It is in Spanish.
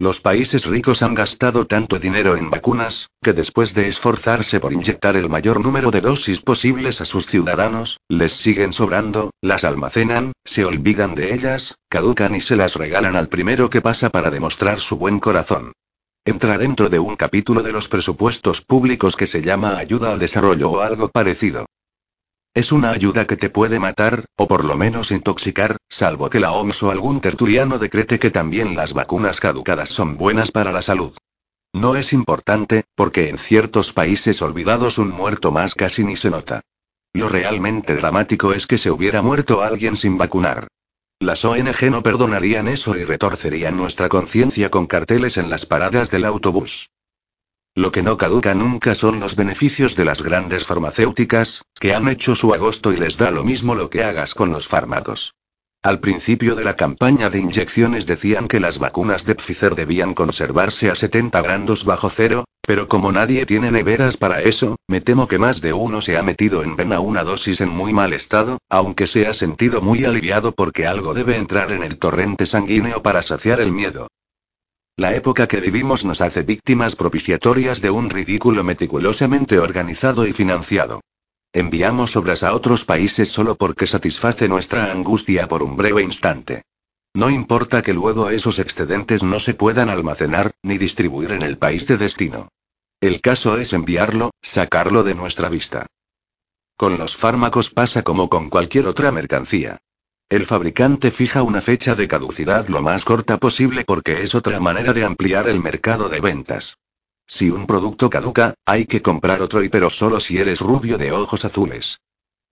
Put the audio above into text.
Los países ricos han gastado tanto dinero en vacunas, que después de esforzarse por inyectar el mayor número de dosis posibles a sus ciudadanos, les siguen sobrando, las almacenan, se olvidan de ellas, caducan y se las regalan al primero que pasa para demostrar su buen corazón. Entra dentro de un capítulo de los presupuestos públicos que se llama ayuda al desarrollo o algo parecido. Es una ayuda que te puede matar, o por lo menos intoxicar, salvo que la OMS o algún tertuliano decrete que también las vacunas caducadas son buenas para la salud. No es importante, porque en ciertos países olvidados un muerto más casi ni se nota. Lo realmente dramático es que se hubiera muerto alguien sin vacunar. Las ONG no perdonarían eso y retorcerían nuestra conciencia con carteles en las paradas del autobús. Lo que no caduca nunca son los beneficios de las grandes farmacéuticas, que han hecho su agosto y les da lo mismo lo que hagas con los fármacos. Al principio de la campaña de inyecciones decían que las vacunas de Pfizer debían conservarse a 70 grados bajo cero, pero como nadie tiene neveras para eso, me temo que más de uno se ha metido en vena una dosis en muy mal estado, aunque se ha sentido muy aliviado porque algo debe entrar en el torrente sanguíneo para saciar el miedo. La época que vivimos nos hace víctimas propiciatorias de un ridículo meticulosamente organizado y financiado. Enviamos obras a otros países solo porque satisface nuestra angustia por un breve instante. No importa que luego esos excedentes no se puedan almacenar, ni distribuir en el país de destino. El caso es enviarlo, sacarlo de nuestra vista. Con los fármacos pasa como con cualquier otra mercancía. El fabricante fija una fecha de caducidad lo más corta posible porque es otra manera de ampliar el mercado de ventas. Si un producto caduca, hay que comprar otro y pero solo si eres rubio de ojos azules.